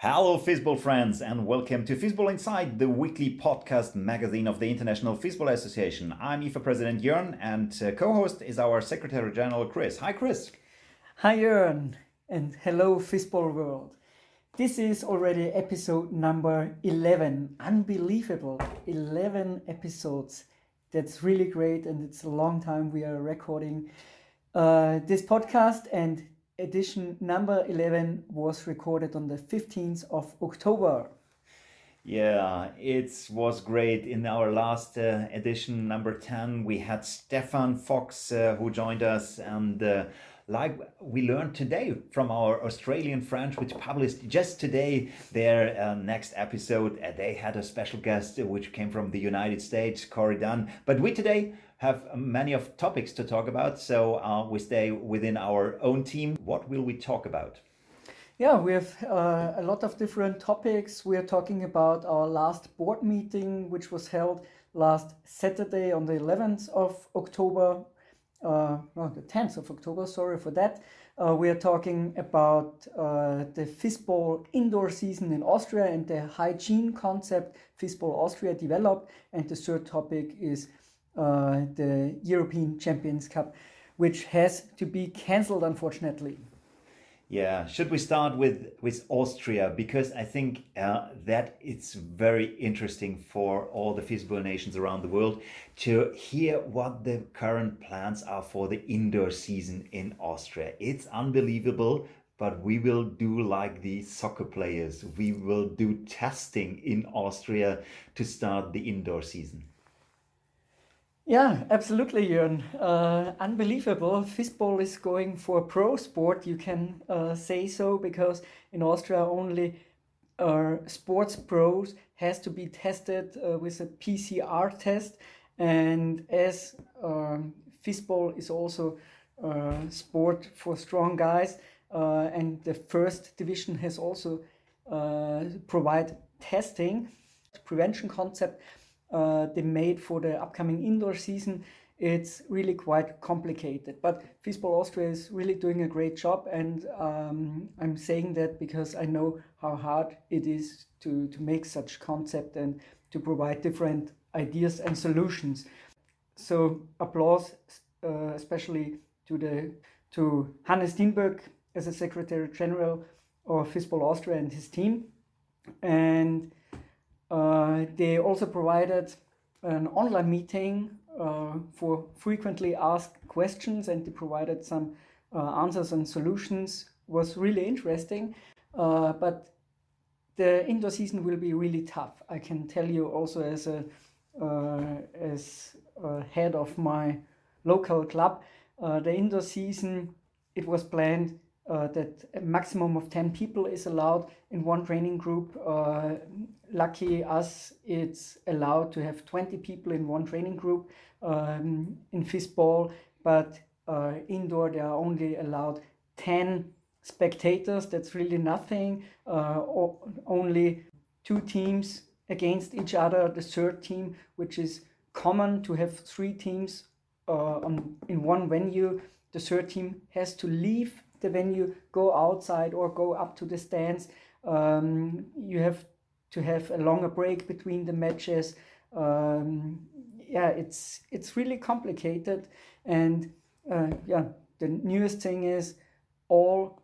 Hello, Fistball friends, and welcome to Fistball Inside, the weekly podcast magazine of the International Fistball Association. I'm IFA President Jörn, and uh, co host is our Secretary General Chris. Hi, Chris. Hi, Jörn, and hello, Fistball world. This is already episode number 11. Unbelievable. 11 episodes. That's really great, and it's a long time we are recording uh, this podcast, and edition number 11 was recorded on the 15th of October. Yeah, it was great. In our last uh, edition, number 10, we had Stefan Fox uh, who joined us. And uh, like we learned today from our Australian friends, which published just today their uh, next episode, uh, they had a special guest uh, which came from the United States, Corey Dunn. But we today have many of topics to talk about, so uh, we stay within our own team. What will we talk about? Yeah, we have uh, a lot of different topics. We are talking about our last board meeting, which was held last Saturday on the 11th of October, uh, no, the 10th of October, sorry for that. Uh, we are talking about uh, the Fistball indoor season in Austria and the hygiene concept Fistball Austria developed. And the third topic is uh, the European Champions Cup, which has to be cancelled, unfortunately. Yeah, should we start with with Austria because I think uh, that it's very interesting for all the Fistball nations around the world to hear what the current plans are for the indoor season in Austria. It's unbelievable, but we will do like the soccer players. We will do testing in Austria to start the indoor season. Yeah, absolutely, Jörn. Uh, unbelievable. Fistball is going for pro sport, you can uh, say so, because in Austria only uh, sports pros has to be tested uh, with a PCR test. And as um, Fistball is also a uh, sport for strong guys, uh, and the first division has also provide testing, prevention concept they made for the upcoming indoor season, it's really quite complicated. But Fistball Austria is really doing a great job, and um, I'm saying that because I know how hard it is to, to make such concept and to provide different ideas and solutions. So applause, uh, especially to the to Hannes Dienberg as a Secretary General of Fistball Austria and his team, and uh, they also provided an online meeting uh, for frequently asked questions and they provided some uh, answers and solutions. Was really interesting uh, but the indoor season will be really tough. I can tell you also as a uh, as a head of my local club uh, the indoor season it was planned uh, that a maximum of 10 people is allowed in one training group. Uh, lucky us, it's allowed to have 20 people in one training group um, in fistball, but uh, indoor they are only allowed 10 spectators. That's really nothing. Uh, only two teams against each other. The third team, which is common to have three teams uh, on, in one venue, the third team has to leave the venue, go outside or go up to the stands. Um, you have to have a longer break between the matches. Um, yeah, it's it's really complicated, and uh, yeah, the newest thing is all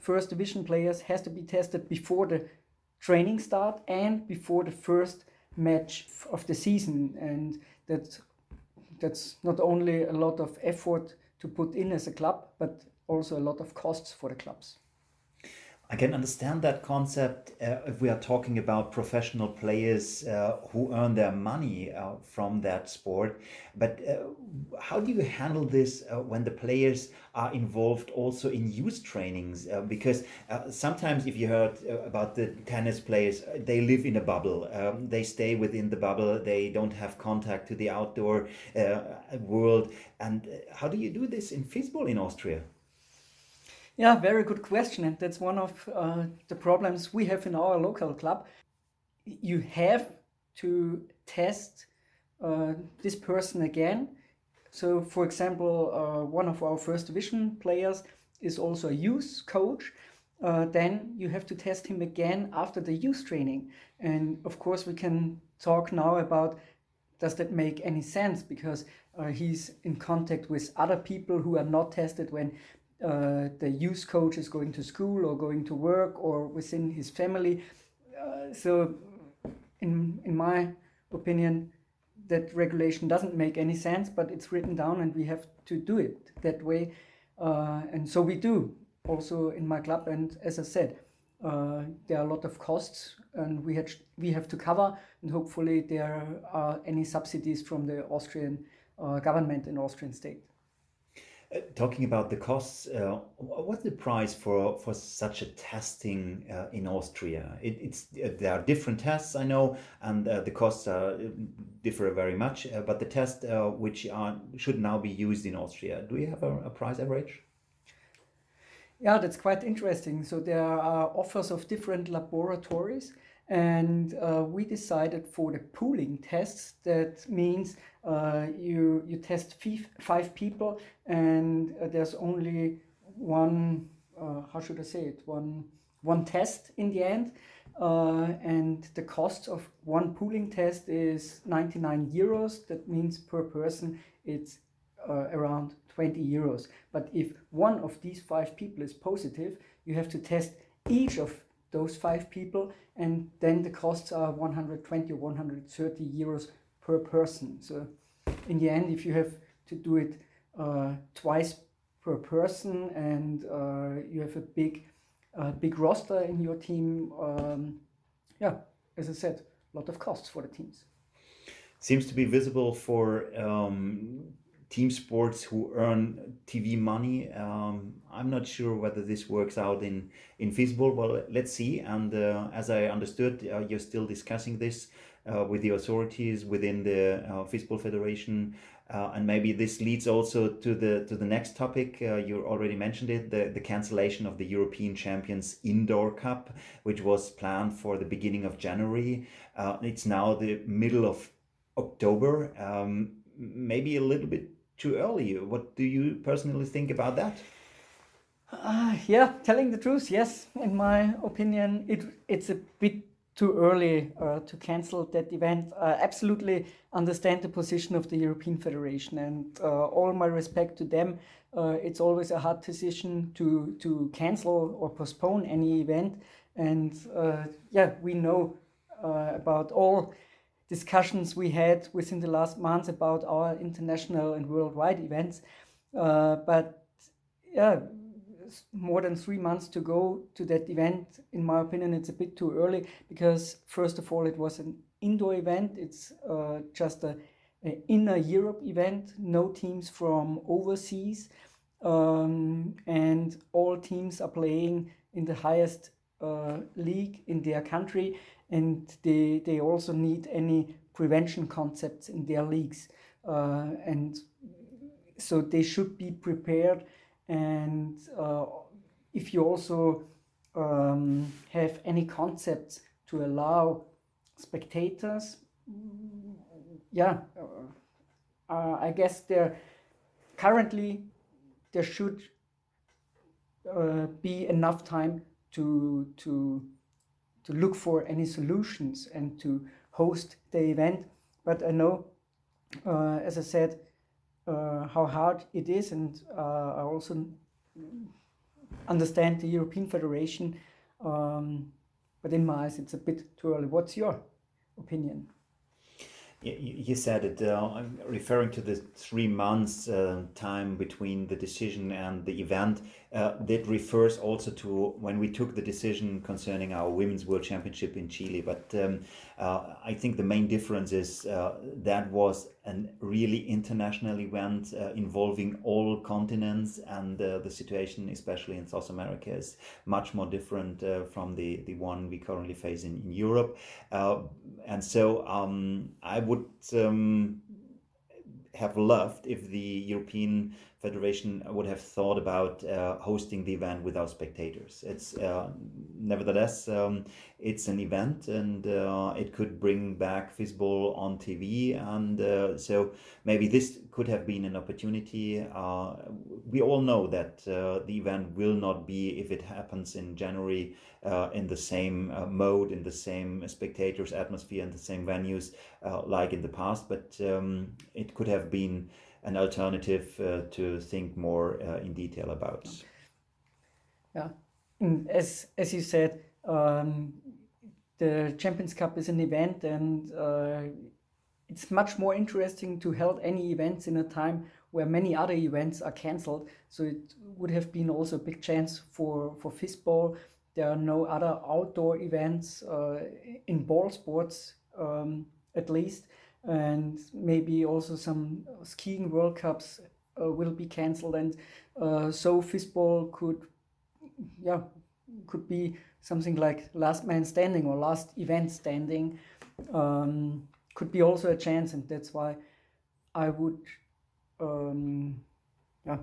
first division players has to be tested before the training start and before the first match of the season, and that's that's not only a lot of effort to put in as a club, but also a lot of costs for the clubs. I can understand that concept uh, if we are talking about professional players uh, who earn their money uh, from that sport. But uh, how do you handle this uh, when the players are involved also in youth trainings? Uh, because sometimes, if you heard about the tennis players, they live in a bubble. Um, they stay within the bubble. They don't have contact to the outdoor world. And how do you do this in football in Austria? Yeah, very good question. And that's one of uh, the problems we have in our local club. You have to test uh, this person again. So, for example, uh, one of our first division players is also a youth coach. uh, then you have to test him again after the youth training. And of course, we can talk now about does that make any sense because uh, he's in contact with other people who are not tested when uh, the youth coach is going to school or going to work or within his family. Uh, so, in in my opinion, that regulation doesn't make any sense, but it's written down and we have to do it that way. Uh, and so we do also in my club. And as I said, uh, there are a lot of costs and we had we have to cover and hopefully there are any subsidies from the Austrian uh, government and Austrian state. Uh, talking about the costs, uh, what's the price for for such a testing uh, in Austria? It, it's uh, there are different tests, I know, and uh, the costs differ very much. but the test which are, should now be used in Austria, do you have a, a price average? Yeah, that's quite interesting. So there are offers of different laboratories and uh, we decided for the pooling tests that means uh, you you test five people and uh, there's only one uh, how should i say it? One one test in the end uh, and the cost of one pooling test is 99 euros. That means per person it's uh, around 20 euros. But if one of these five people is positive you have to test each of those five people, and then the costs are 120 or 130 euros per person. So, in the end, if you have to do it uh, twice per person and uh, you have a big, uh, big roster in your team, um, yeah, as I said, a lot of costs for the teams. Seems to be visible for um, team sports who earn TV money. Um, I'm not sure whether this works out in in Fistball. Well, let's see. And uh, as I understood, uh, you're still discussing this uh, with the authorities within the uh, Fistball Federation. Uh, and maybe this leads also to the to the next topic. Uh, you already mentioned it: the, the cancellation of the European Champions Indoor Cup, which was planned for the beginning of January. it's now the middle of October. Um, maybe a little bit too early. What do you personally think about that? Uh, yeah, telling the truth, yes. In my opinion, it it's a bit too early uh, to cancel that event. I absolutely understand the position of the European Federation, and uh, all my respect to them. Uh, it's always a hard decision to to cancel or postpone any event, and uh, yeah, we know uh, about all discussions we had within the last months about our international and worldwide events. Uh, but yeah, more than three months to go to that event, in my opinion, it's a bit too early because, first of all, it was an indoor event. It's uh, just a, a, inner Europe event, no teams from overseas. Um, and all teams are playing in the highest uh, league in their country and they, they also need any prevention concepts in their leagues. Uh, and so they should be prepared. And uh, if you also um, have any concepts to allow spectators, yeah, uh, uh I guess there currently there should uh, be enough time to to to look for any solutions and to host the event. But I know, uh, as I said, uh, how hard it is, and uh, I also understand the European Federation. Um, but in my eyes, it's a bit too early. What's your opinion? You said it, uh, referring to the three months uh, time between the decision and the event. Uh, that refers also to when we took the decision concerning our Women's World Championship in Chile. But um, uh, I think the main difference is uh, that was a really international event uh, involving all continents, and the situation, especially in South America, is much more different from the, the one we currently face in, in Europe. and so um, I would um, have loved if the European federation would have thought about uh, hosting the event without spectators. It's uh, nevertheless um, it's an event and uh, it could bring back Fistball on TV, and uh, so maybe this could have been an opportunity. Uh, we all know that uh, the event will not be if it happens in January in the same mode, in the same spectators atmosphere, in the same venues like in the past, but um, it could have been an alternative uh, to think more uh, in detail about. Yeah, and as as you said, um, the Champions Cup is an event, and uh, it's much more interesting to hold any events in a time where many other events are cancelled. So it would have been also a big chance for for Fistball. There are no other outdoor events uh, in ball sports, um, at least and maybe also some skiing World Cups uh, will be cancelled, and uh, so Fistball could, yeah, could be something like last man standing or last event standing. Um, could be also a chance, and that's why I would, um, yeah,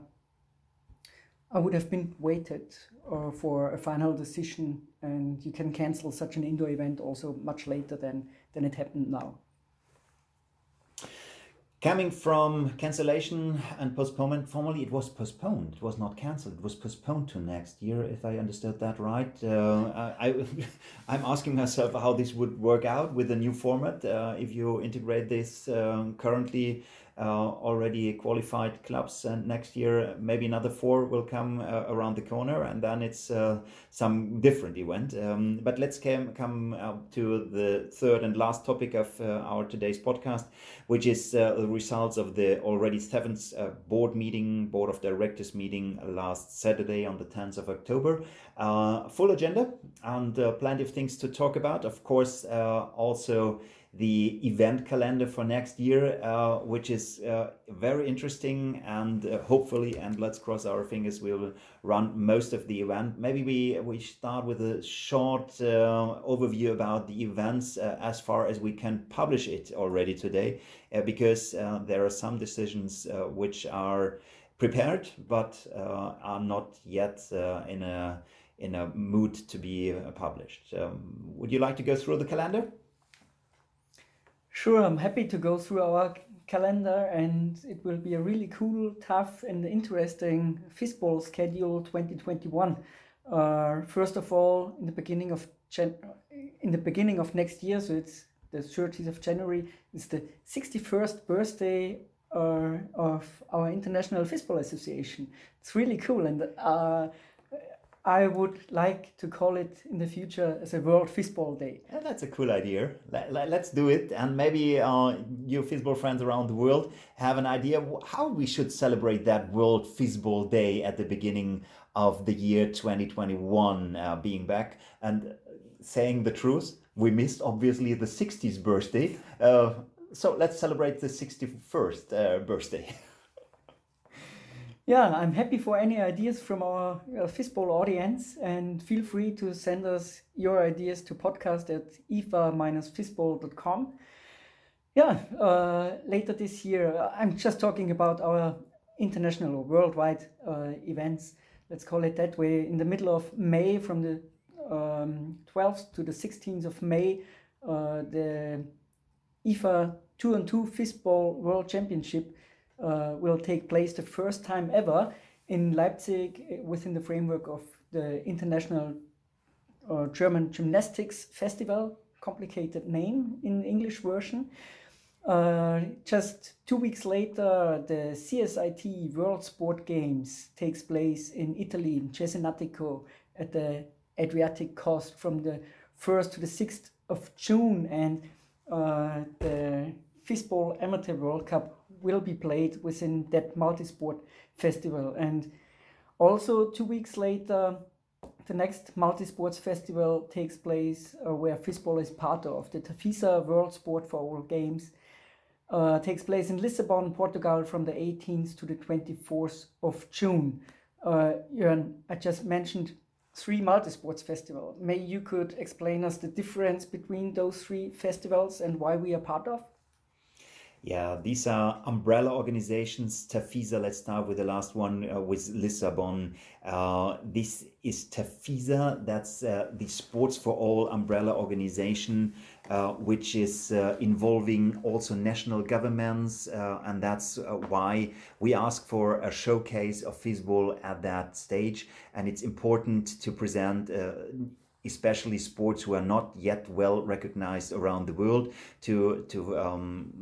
I would have been waited uh, for a final decision, and you can cancel such an indoor event also much later than than it happened now. Coming from cancellation and postponement, formally it was postponed. It was not cancelled. It was postponed to next year, if I understood that right. Uh, I, I'm asking myself how this would work out with the new format. Uh, if you integrate this um, currently Uh, already qualified clubs, and next year maybe another four will come uh, around the corner, and then it's uh, some different event. Um, but let's come come to the third and last topic of uh, our today's podcast, which is the results of the already seventh board meeting, board of directors meeting last Saturday on the 10th of October. full agenda and plenty of things to talk about. Of course, also the event calendar for next year, uh, which is uh, very interesting and uh, hopefully, and let's cross our fingers, we will run most of the event. Maybe we, we start with a short uh, overview about the events uh, as far as we can publish it already today, uh, because there are some decisions which are prepared but are not yet in a in a mood to be published. Um, would you like to go through the calendar? Sure, I'm happy to go through our calendar and it will be a really cool, tough and interesting Fistball schedule 2021. Uh, first of all, in the beginning of Jan- in the beginning of next year, so it's the 30th of January, is the 61st birthday uh, of our International Fistball Association. It's really cool and uh, I would like to call it in the future as a World Fistball Day. Yeah, that's a cool idea. Let, us let, do it. And maybe uh, you Fistball friends around the world have an idea how we should celebrate that World Fistball Day at the beginning of the year 2021 uh, being back. And saying the truth, we missed obviously the 60th birthday. Uh, so let's celebrate the 61st uh, birthday. Yeah, I'm happy for any ideas from our uh, audience and feel free to send us your ideas to podcast at ifa-fistball.com. Yeah, uh, later this year, uh, I'm just talking about our international or worldwide uh, events, let's call it that way. In the middle of May, from the um, 12th to the 16th of May, uh, the IFA 2 on 2 Fistball World Championship uh, will take place the first time ever in Leipzig uh, within the framework of the International uh, German Gymnastics Festival, complicated name in English version. Uh, just two weeks later, the CSIT World Sport Games takes place in Italy, in Cesenatico, at the Adriatic coast from the 1st to the 6th of June. And uh, the Fistball Amateur World Cup will be played within that multi-sport festival. And also two weeks later, the next multi-sports festival takes place uh, where Fistball is part of. The Tafisa World Sport for All Games uh, takes place in Lisbon, Portugal from the 18th to the 24th of June. Uh, I just mentioned three multi-sports festivals. May you could explain us the difference between those three festivals and why we are part of? Yeah, these are umbrella organizations. Tafisa, let's start with the last one uh, with Lisbon. Uh, this is Tafisa, that's uh, the Sports for All umbrella organization, uh, which is uh, involving also national governments. Uh, and that's why we ask for a showcase of Fistball at that stage. And it's important to present especially sports who are not yet well recognized around the world to to um,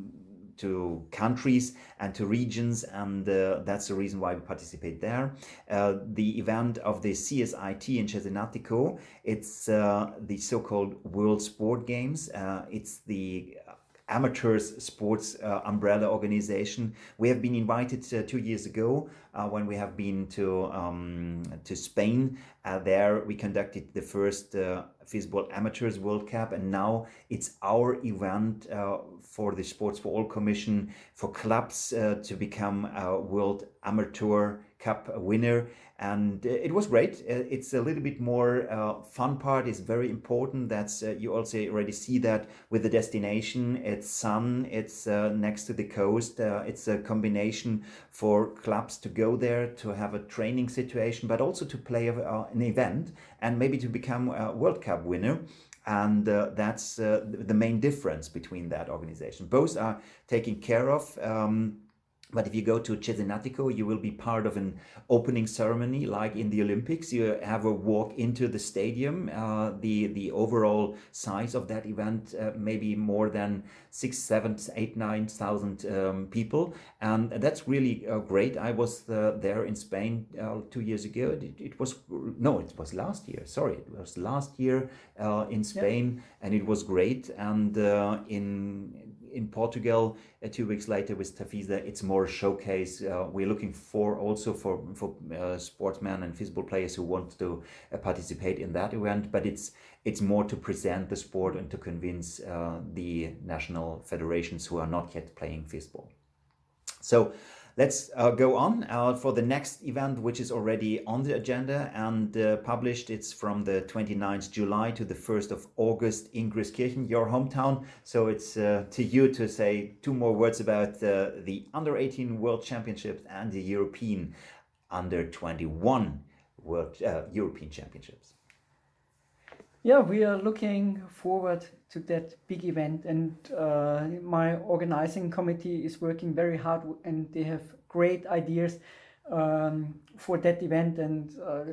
to countries and to regions, and uh, that's the reason why we participate there. Uh, the event of the CSIT in Cesenatico, it's uh, the so-called World Sport Games. Uh, it's the amateurs sports uh, umbrella organization. We have been invited uh, two years ago uh, when we have been to um, to Spain. Uh, there we conducted the first uh, Amateurs World Cup, and now it's our event uh, for the Sports for All Commission for clubs to become a World Amateur Cup winner and uh, it was great. Uh, it's a little bit more uh, fun part is very important. That's uh, you also already see that with the destination. It's sun. It's uh, next to the coast. Uh, it's a combination for clubs to go there to have a training situation, but also to play an event and maybe to become a World Cup winner and uh, that's uh, the main difference between that organization. Both are taken care of. Um, but if you go to Cesenatico, you will be part of an opening ceremony, like in the Olympics. You have a walk into the stadium. Uh, the the overall size of that event uh, maybe more than six, seven, eight, nine thousand um, people, and that's really uh, great. I was uh, there in Spain uh, two years ago. It, it, was no, it was last year. Sorry, it was last year uh, in Spain, yeah. and it was great. And in in Portugal. Uh, two weeks later with Tafisa, it's more showcase. Uh, we're looking for also for for uh, sportsmen and Fistball players who want to uh, participate in that event. But it's it's more to present the sport and to convince uh, the national federations who are not yet playing Fistball. So Let's uh, go on uh, for the next event, which is already on the agenda and uh, published. It's from the 29th July to the 1st of August in Grieskirchen, your hometown. So it's uh, to you to say two more words about uh, the Under 18 World Championships and the European Under 21 World uh, European Championships. Yeah, we are looking forward to that big event, and uh, my organizing committee is working very hard, and they have great ideas um, for that event. And uh,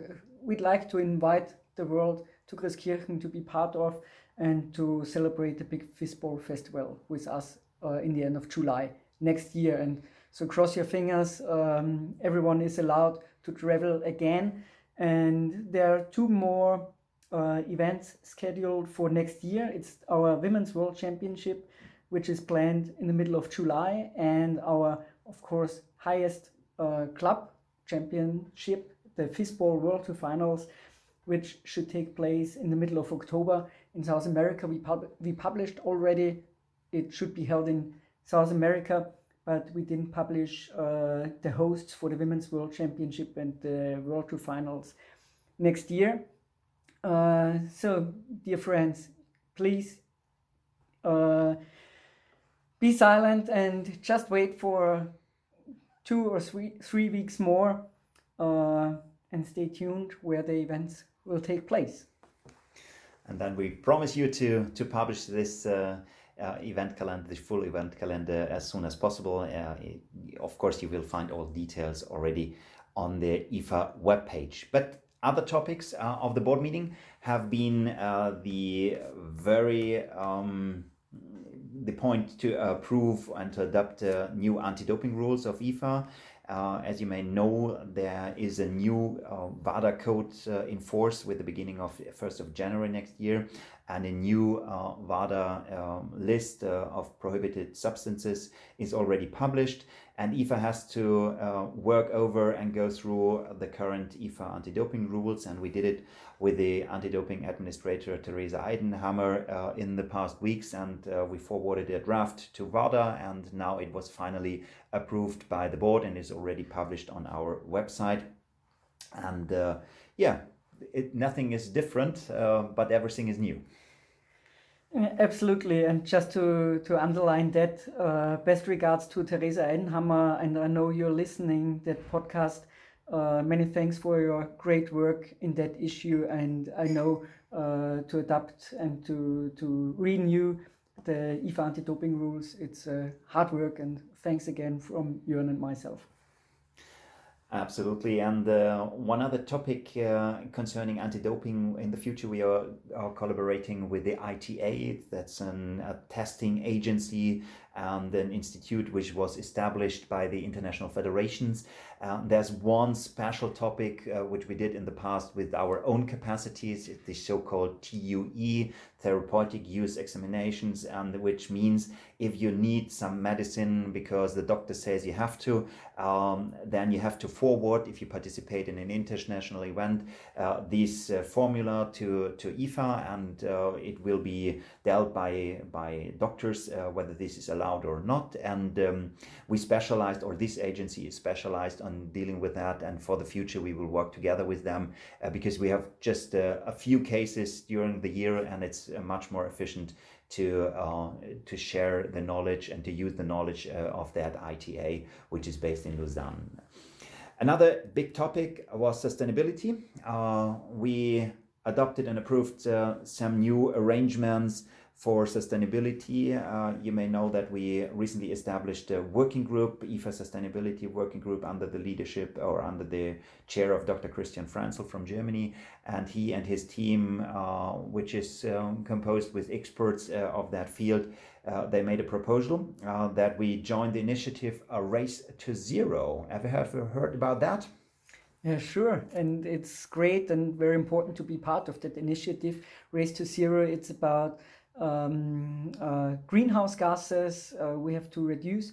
we'd like to invite the world to Grieskirchen to be part of and to celebrate the big Fistball festival with us uh, in the end of July next year. And so cross your fingers. Um, everyone is allowed to travel again, and there are two more uh, events scheduled for next year. It's our Women's World Championship, which is planned in the middle of July, and our, of course, highest uh, club championship, the Fistball World Tour Finals, which should take place in the middle of October in South America. We, pub- we published already, it should be held in South America, but we didn't publish uh, the hosts for the Women's World Championship and the World Tour Finals next year. Uh, so, dear friends, please uh, be silent and just wait for two or three, three weeks more uh, and stay tuned where the events will take place. And then we promise you to, to publish this uh, uh, event calendar, the full event calendar, as soon as possible. Uh, of course, you will find all details already on the IFA webpage. But other topics uh, of the board meeting have been uh, the very um, the point to approve and to adopt uh, new anti-doping rules of IFA. Uh, as you may know, there is a new uh, WADA code uh, in force with the beginning of 1st of January next year, and a new WADA um, list of prohibited substances is already published. And IFA has to uh, work over and go through the current IFA anti doping rules. And we did it with the anti doping administrator Teresa Eidenhammer uh, in the past weeks. And uh, we forwarded a draft to WADA. And now it was finally approved by the board and is already published on our website. And uh, yeah, it, nothing is different, uh, but everything is new. Absolutely, and just to, to underline that, uh, best regards to Teresa Eidenhammer, and I know you're listening that podcast. Uh, many thanks for your great work in that issue, and I know uh, to adapt and to to renew the IFA anti-doping rules. It's uh, hard work, and thanks again from Jörn and myself. Absolutely. And uh, one other topic uh, concerning anti-doping in the future, we are, are collaborating with the ITA. That's an, a testing agency and an institute which was established by the international federations. Uh, there's one special topic uh, which we did in the past with our own capacities, the so-called TUE, therapeutic use examinations, and which means if you need some medicine because the doctor says you have to, um, then you have to forward, if you participate in an international event, uh, this uh, formula to, to IFA, and uh, it will be dealt by, by doctors uh, whether this is allowed or not. And um, we specialized, or this agency is specialized on dealing with that. And for the future, we will work together with them uh, because we have just a few cases during the year, and it's much more efficient to uh, to share the knowledge and to use the knowledge uh, of that ITA, which is based in Lausanne. Another big topic was sustainability. Uh, we adopted and approved uh, some new arrangements for sustainability. Uh, you may know that we recently established a working group, IFA Sustainability Working Group, under the leadership or under the chair of Dr. Christian Franzel from Germany. And he and his team, uh, which is um, composed with experts uh, of that field, uh, they made a proposal uh, that we join the initiative A Race to Zero. Have you ever heard about that? Yeah, sure. And it's great and very important to be part of that initiative. Race to Zero, it's about um, uh, greenhouse gases. Uh, we have to reduce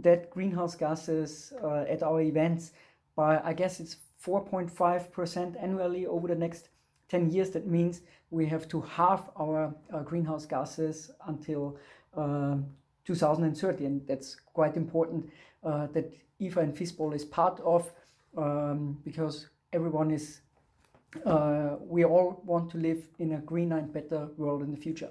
that greenhouse gases uh, at our events by, I guess it's 4.5% annually over the next 10 years. That means we have to halve our uh, greenhouse gases until uh, 2030. And that's quite important that IFA and Fistball is part of um, because everyone is uh, we all want to live in a greener and better world in the future.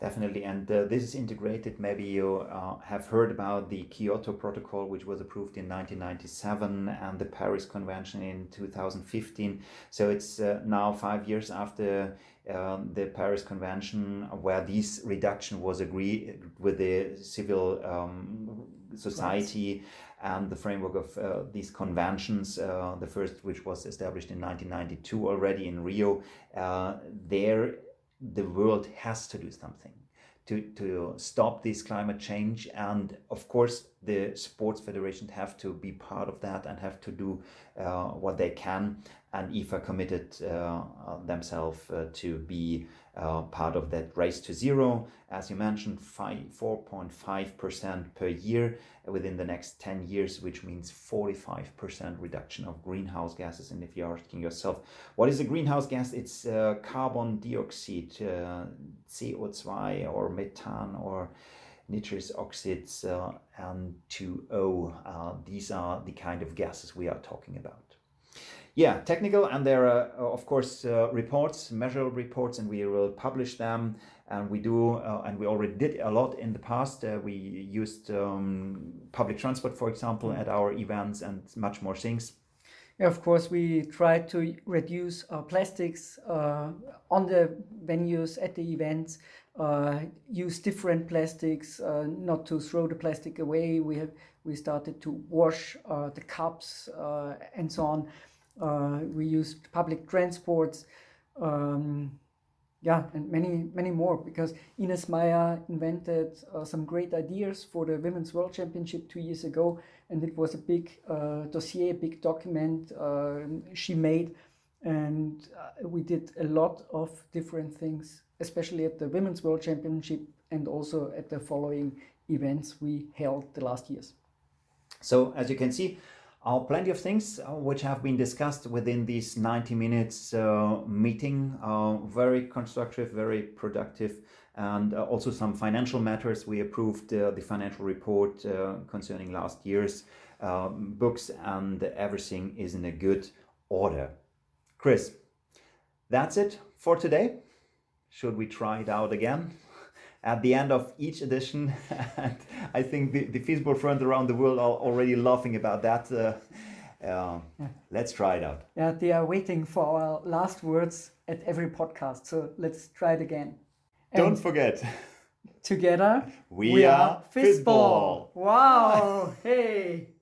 Definitely, and uh, this is integrated. Maybe you uh, have heard about the Kyoto Protocol, which was approved in 1997, and the Paris Convention in 2015. So it's uh, now five years after um, the Paris Convention, where this reduction was agreed with the civil um, society. Right and the framework of uh, these conventions, uh, the first which was established in 1992 already in Rio, uh, there the world has to do something to, to stop this climate change. And of course, the sports federations have to be part of that and have to do uh, what they can. And IFA committed uh, themselves uh, to be uh, part of that race to zero. As you mentioned, 4.5% per year within the next 10 years, which means 45% reduction of greenhouse gases. And if you're asking yourself, what is a greenhouse gas? It's uh, carbon dioxide, uh, CO2 or methane or nitrous oxides uh, and 2O. Uh, these are the kind of gases we are talking about. Yeah, technical, and there are, uh, of course, uh, reports, measurable reports, and we will publish them. And we do, uh, and we already did a lot in the past. Uh, we used um, public transport, for example, at our events, and much more things. Yeah, of course, we try to reduce uh, plastics uh, on the venues at the events. use different plastics, not to throw the plastic away. We have we started to wash the cups and so on. Uh, we used public transports. Um, yeah, and many, many more because Ines Meyer invented uh, some great ideas for the Women's World Championship two years ago, and it was a big uh, dossier, a big document uh, she made, and uh, we did a lot of different things, especially at the Women's World Championship and also at the following events we held the last years. So, as you can see, uh, plenty of things uh, which have been discussed within this 90 minutes uh, meeting. Uh, very constructive, very productive, and uh, also some financial matters. We approved uh, the financial report concerning last year's books, and everything is in a good order. Chris, that's it for today. should we try it out again? At the end of each edition, and I think the, the Fistball friends around the world are already laughing about that. Uh, uh, let's try it out. Yeah, they are waiting for our last words at every podcast. So let's try it again. Don't forget, together we, are Fistball. Wow! hey.